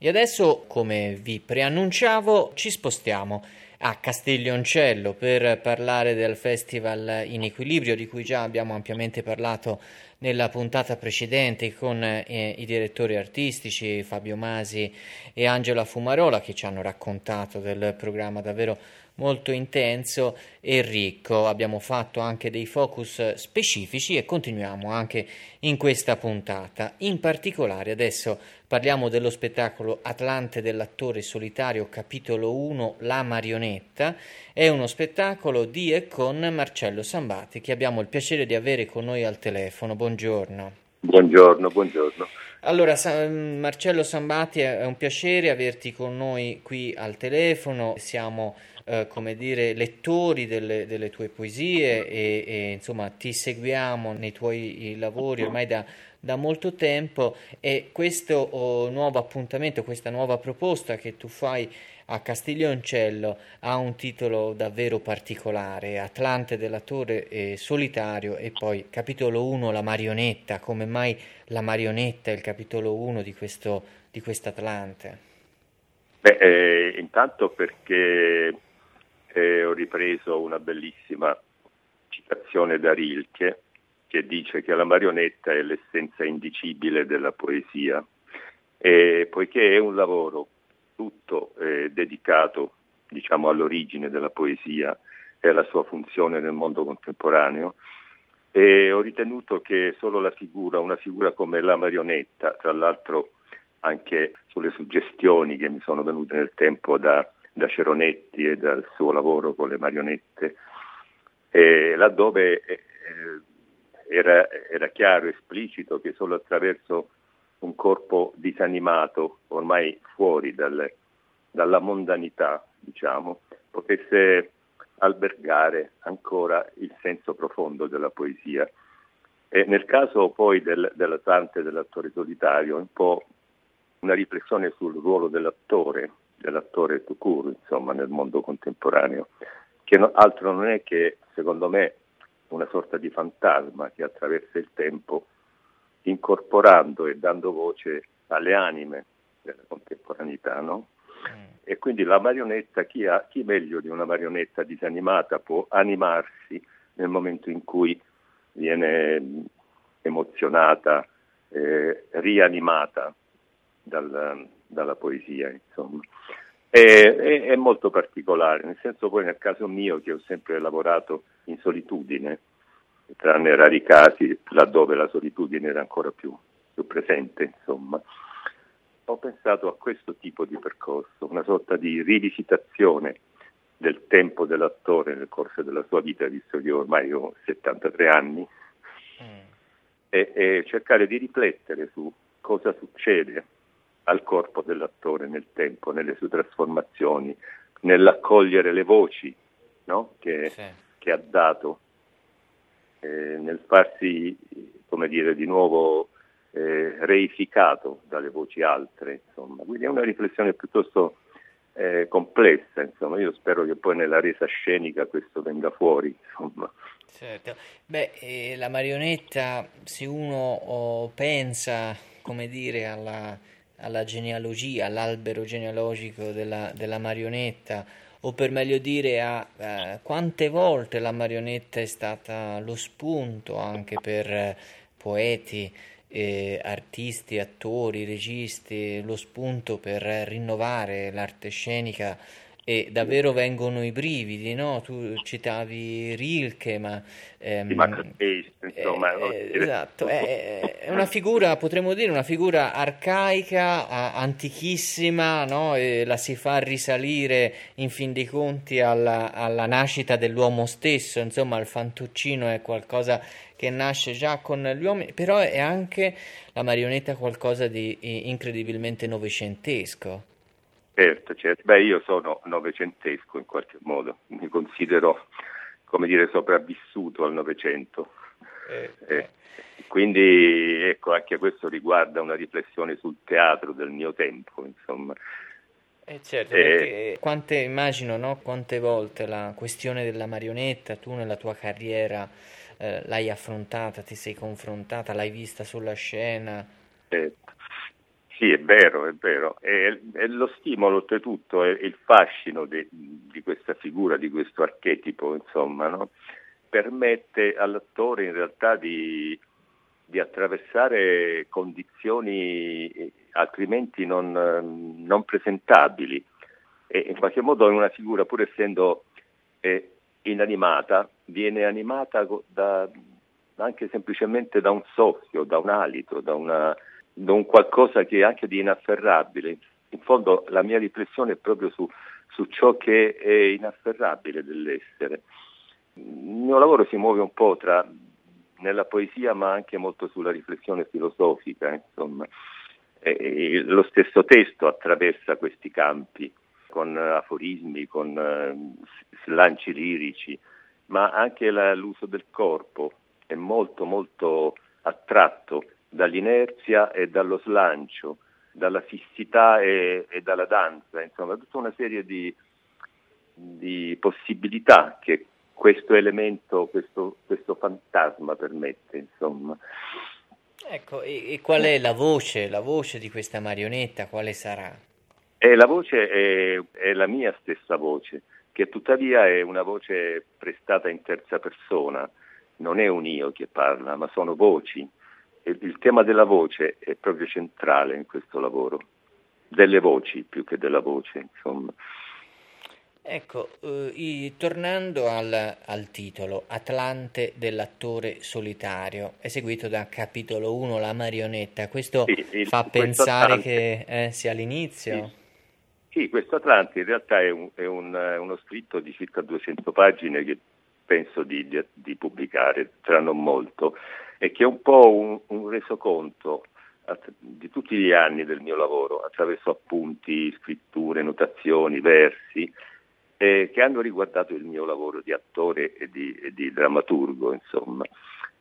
E adesso, come vi preannunciavo, ci spostiamo a Castiglioncello per parlare del Festival in Equilibrio di cui già abbiamo ampiamente parlato nella puntata precedente con eh, i direttori artistici Fabio Masi e Angela Fumarola che ci hanno raccontato del programma davvero molto intenso e ricco. Abbiamo fatto anche dei focus specifici e continuiamo anche in questa puntata. In particolare adesso parliamo dello spettacolo Atlante dell'attore solitario capitolo 1 La marionetta. È uno spettacolo di e con Marcello Sambati che abbiamo il piacere di avere con noi al telefono. Buongiorno. Buongiorno, buongiorno. Allora, Marcello Sambati, è un piacere averti con noi qui al telefono. Siamo eh, come dire, lettori delle, delle tue poesie e, e, insomma ti seguiamo nei tuoi lavori ormai da, da molto tempo e questo oh, nuovo appuntamento, questa nuova proposta che tu fai a Castiglioncello ha un titolo davvero particolare, Atlante dell'attore eh, solitario e poi capitolo 1 la marionetta, come mai la marionetta è il capitolo 1 di questo di quest'Atlante? Beh, eh, intanto perché eh, ho ripreso una bellissima citazione da Rilke che dice che la marionetta è l'essenza indicibile della poesia e poiché è un lavoro tutto eh, dedicato diciamo, all'origine della poesia e alla sua funzione nel mondo contemporaneo. E ho ritenuto che solo la figura, una figura come la marionetta, tra l'altro anche sulle suggestioni che mi sono venute nel tempo da da Ceronetti e dal suo lavoro con le marionette, eh, laddove eh, era, era, chiaro, esplicito che solo attraverso un corpo disanimato, ormai fuori dalle, dalla mondanità, diciamo, potesse albergare ancora il senso profondo della poesia. E nel caso poi del, dell'Atlante dell'attore solitario, un po' una riflessione sul ruolo dell'attore, dell'attore Tucur, insomma, nel mondo contemporaneo, che no, altro non è che, secondo me, una sorta di fantasma che attraversa il tempo, incorporando e dando voce alle anime della contemporaneità, no? Mm. E quindi la marionetta, chi, ha, chi meglio di una marionetta disanimata può animarsi nel momento in cui viene emozionata, eh, rianimata dal, dalla poesia, insomma. È, è, è, molto particolare, nel senso poi nel caso mio che ho sempre lavorato in solitudine, tranne rari casi laddove la solitudine era ancora più, più presente, insomma, ho pensato a questo tipo di percorso, una sorta di rivisitazione del tempo dell'attore nel corso della sua vita, visto che ormai ho 73 anni, mm. e, e cercare di riflettere su cosa succede al corpo dell'attore nel tempo, nelle sue trasformazioni, nell'accogliere le voci no? che, sì. che, ha dato, eh, nel farsi, come dire, di nuovo eh, reificato dalle voci altre. Insomma. Quindi è una riflessione piuttosto eh, complessa, insomma. io spero che poi nella resa scenica questo venga fuori. Insomma. Certo. Beh, eh, la marionetta, se uno oh, pensa, come dire, alla alla genealogia, all'albero genealogico della, della marionetta, o per meglio dire a eh, quante volte la marionetta è stata lo spunto anche per eh, poeti, eh, artisti, attori, registi, lo spunto per rinnovare l'arte scenica e davvero vengono i brividi, no? Tu citavi Rilke, ma... Ehm, insomma, eh, esatto, è, è, una figura, potremmo dire, una figura arcaica, antichissima, no? E la si fa risalire in fin dei conti alla, alla nascita dell'uomo stesso, insomma il fantuccino è qualcosa che nasce già con gli uomini, però è anche la marionetta qualcosa di incredibilmente novecentesco. Certo, certo. Beh, io sono novecentesco in qualche modo, mi considero, come dire, sopravvissuto al Novecento. Eh, eh. Quindi, ecco, anche questo riguarda una riflessione sul teatro del mio tempo, insomma. Eh certo, eh, quante, immagino, no? quante volte la questione della marionetta tu nella tua carriera eh, l'hai affrontata, ti sei confrontata, l'hai vista sulla scena? Certo. Sì, è vero, è vero. E, e lo stimolo, oltretutto, è il fascino de, di questa figura, di questo archetipo, insomma, no? permette all'attore in realtà di, di attraversare condizioni eh, altrimenti non, non, presentabili. E in qualche modo è una figura, pur essendo eh, inanimata, viene animata da, anche semplicemente da un soffio, da un alito, da, una, da, un qualcosa che è anche di inafferrabile. In fondo la mia riflessione è proprio su, su ciò che è inafferrabile dell'essere. Il mio lavoro si muove un po' tra nella poesia ma anche molto sulla riflessione filosofica, insomma. E, lo stesso testo attraversa questi campi con aforismi, con uh, slanci lirici, ma anche la, l'uso del corpo è molto molto attratto dall'inerzia e dallo slancio, dalla fissità e, e dalla danza, insomma tutta una serie di, di possibilità che questo elemento, questo, questo fantasma permette, insomma. Ecco, e, e, qual è la voce, la voce di questa marionetta, quale sarà? Eh, la voce è, è, la mia stessa voce, che tuttavia è una voce prestata in terza persona, non è un io che parla, ma sono voci. Il tema della voce è proprio centrale in questo lavoro, delle voci più che della voce, insomma. Ecco, eh, tornando al, al, titolo, Atlante dell'attore solitario, eseguito da capitolo 1, La marionetta, questo sì, il, fa pensare Atlante, che eh, sia l'inizio? Sì, sì, questo Atlante in realtà è, un, è un, uno scritto di circa 200 pagine che penso di, di, di, pubblicare tra non molto e che è un po' un, un resoconto di tutti gli anni del mio lavoro attraverso appunti, scritture, notazioni, versi eh, che hanno riguardato il mio lavoro di attore e di, e di drammaturgo, insomma.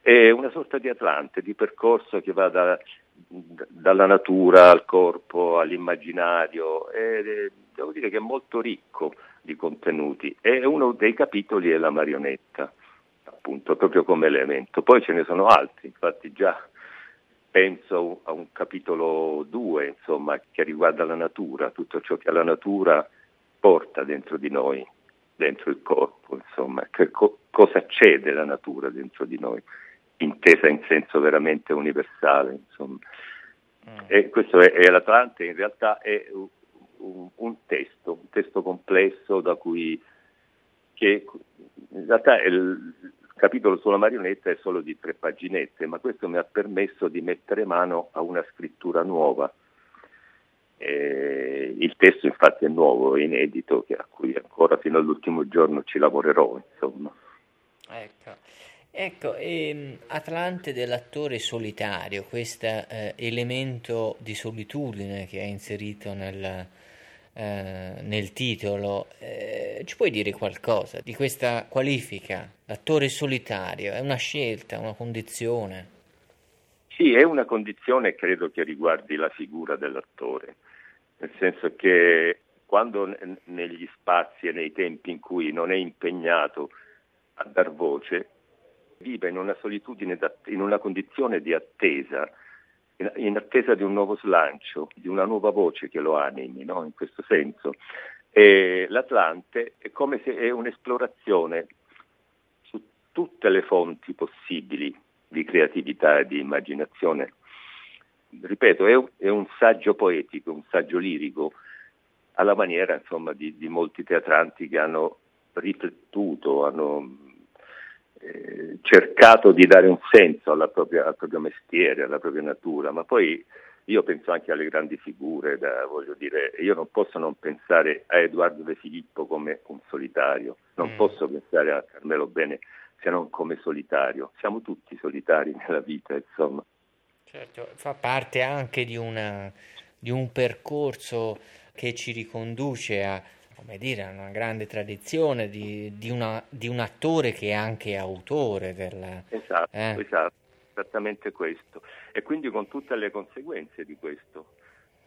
È una sorta di Atlante, di percorso che va da, dalla natura al corpo, all'immaginario, e devo dire che è molto ricco di contenuti e uno dei capitoli è la marionetta, appunto, proprio come elemento. Poi ce ne sono altri, infatti già penso a un capitolo 2, insomma, che riguarda la natura, tutto ciò che la natura porta dentro di noi, dentro il corpo, insomma, co- cosa c'è della natura dentro di noi, intesa in senso veramente universale, insomma. Mm. E questo è, è l'Atlante, in realtà è un, un, testo, un testo complesso da cui che in realtà il, il capitolo sulla marionetta è solo di tre paginette, ma questo mi ha permesso di mettere mano a una scrittura nuova eh, il testo infatti è nuovo, è inedito, a cui ancora fino all'ultimo giorno ci lavorerò. Insomma. Ecco, ecco ehm, Atlante dell'attore solitario, questo eh, elemento di solitudine che hai inserito nel, eh, nel titolo, eh, ci puoi dire qualcosa di questa qualifica? L'attore solitario è una scelta, una condizione? Sì, è una condizione credo che riguardi la figura dell'attore nel senso che quando negli spazi e nei tempi in cui non è impegnato a dar voce, vive in una solitudine, in una condizione di attesa, in attesa di un nuovo slancio, di una nuova voce che lo animi, no? in questo senso. E L'Atlante è come se è un'esplorazione su tutte le fonti possibili di creatività e di immaginazione. Ripeto, è un, è un, saggio poetico, un saggio lirico, alla maniera insomma, di, di, molti teatranti che hanno riflettuto, hanno eh, cercato di dare un senso propria, al proprio mestiere, alla propria natura, ma poi io penso anche alle grandi figure, da, voglio dire, io non posso non pensare a Edoardo De Filippo come un solitario, non mm. posso pensare a Carmelo Bene se non come solitario, siamo tutti solitari nella vita, insomma. Certo, fa parte anche di, una, di un percorso che ci riconduce a, come dire, una grande tradizione di, di, una, di, un attore che è anche autore del... Esatto, eh? esatto, esattamente questo. E quindi con tutte le conseguenze di questo,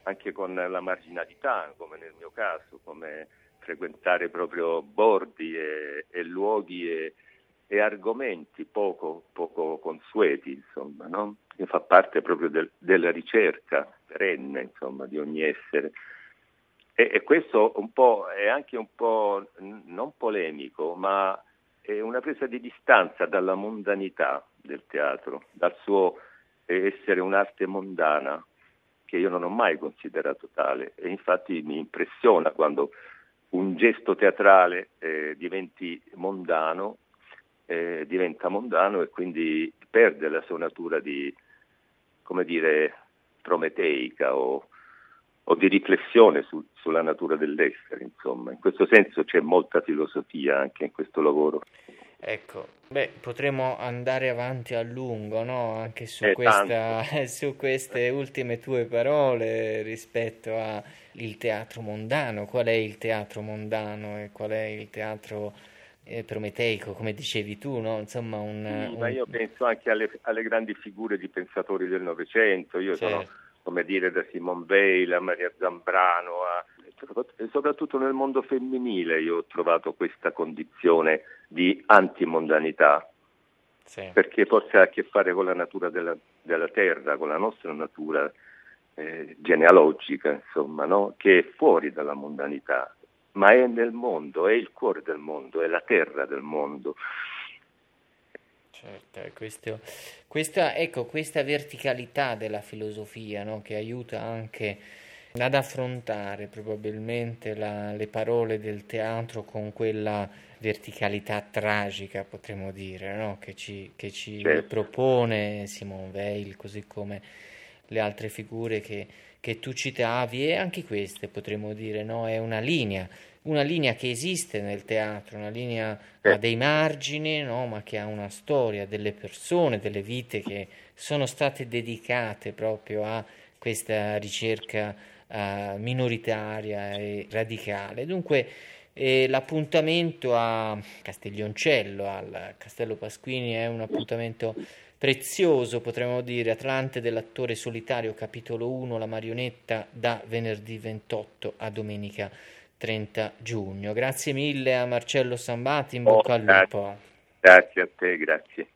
anche con la marginalità, come nel mio caso, come frequentare proprio bordi e, e luoghi e, e argomenti poco, poco consueti, insomma, no? che fa parte proprio del, della ricerca perenne insomma, di ogni essere. E, e, questo è anche un po' non polemico, ma è una presa di distanza dalla mondanità del teatro, dal suo essere un'arte mondana, che io non ho mai considerato tale e infatti mi impressiona quando un gesto teatrale eh, diventi mondano, eh, diventa mondano e quindi perde la sua natura di, come dire, prometeica o, o di riflessione su, sulla natura dell'essere, insomma. In questo senso c'è molta filosofia anche in questo lavoro. Ecco, beh, potremmo andare avanti a lungo, no? Anche su, eh, questa, su queste ultime tue parole rispetto al teatro mondano. Qual è il teatro mondano e qual è il teatro eh, prometeico, come dicevi tu, no? Insomma, un, sì, un... ma io penso anche alle, alle, grandi figure di pensatori del Novecento. Io certo. sono, come dire, da Simone Weil a Maria Zambrano a soprattutto nel mondo femminile io ho trovato questa condizione di antimondanità, sì. perché forse ha a che fare con la natura della, della terra, con la nostra natura eh, genealogica, insomma, no? che è fuori dalla mondanità, ma è nel mondo, è il cuore del mondo, è la terra del mondo. Certo, questo, questa, ecco, questa verticalità della filosofia no? che aiuta anche ad affrontare probabilmente la, le parole del teatro con quella verticalità tragica, potremmo dire, no? che ci, che ci certo. propone Simone Weil, così come le altre figure che, che, tu citavi, e anche queste potremmo dire, no? è una linea, una linea che esiste nel teatro, una linea eh. a dei margini, no? ma che ha una storia, delle persone, delle vite che sono state dedicate proprio a questa ricerca uh, minoritaria e radicale. Dunque eh, l'appuntamento a Castiglioncello, al Castello Pasquini, è un appuntamento prezioso, potremmo dire, Atlante dell'attore solitario, capitolo 1, la marionetta, da venerdì 28 a domenica 30 giugno. Grazie mille a Marcello Sambati, in bocca oh, al lupo. Grazie a te, grazie.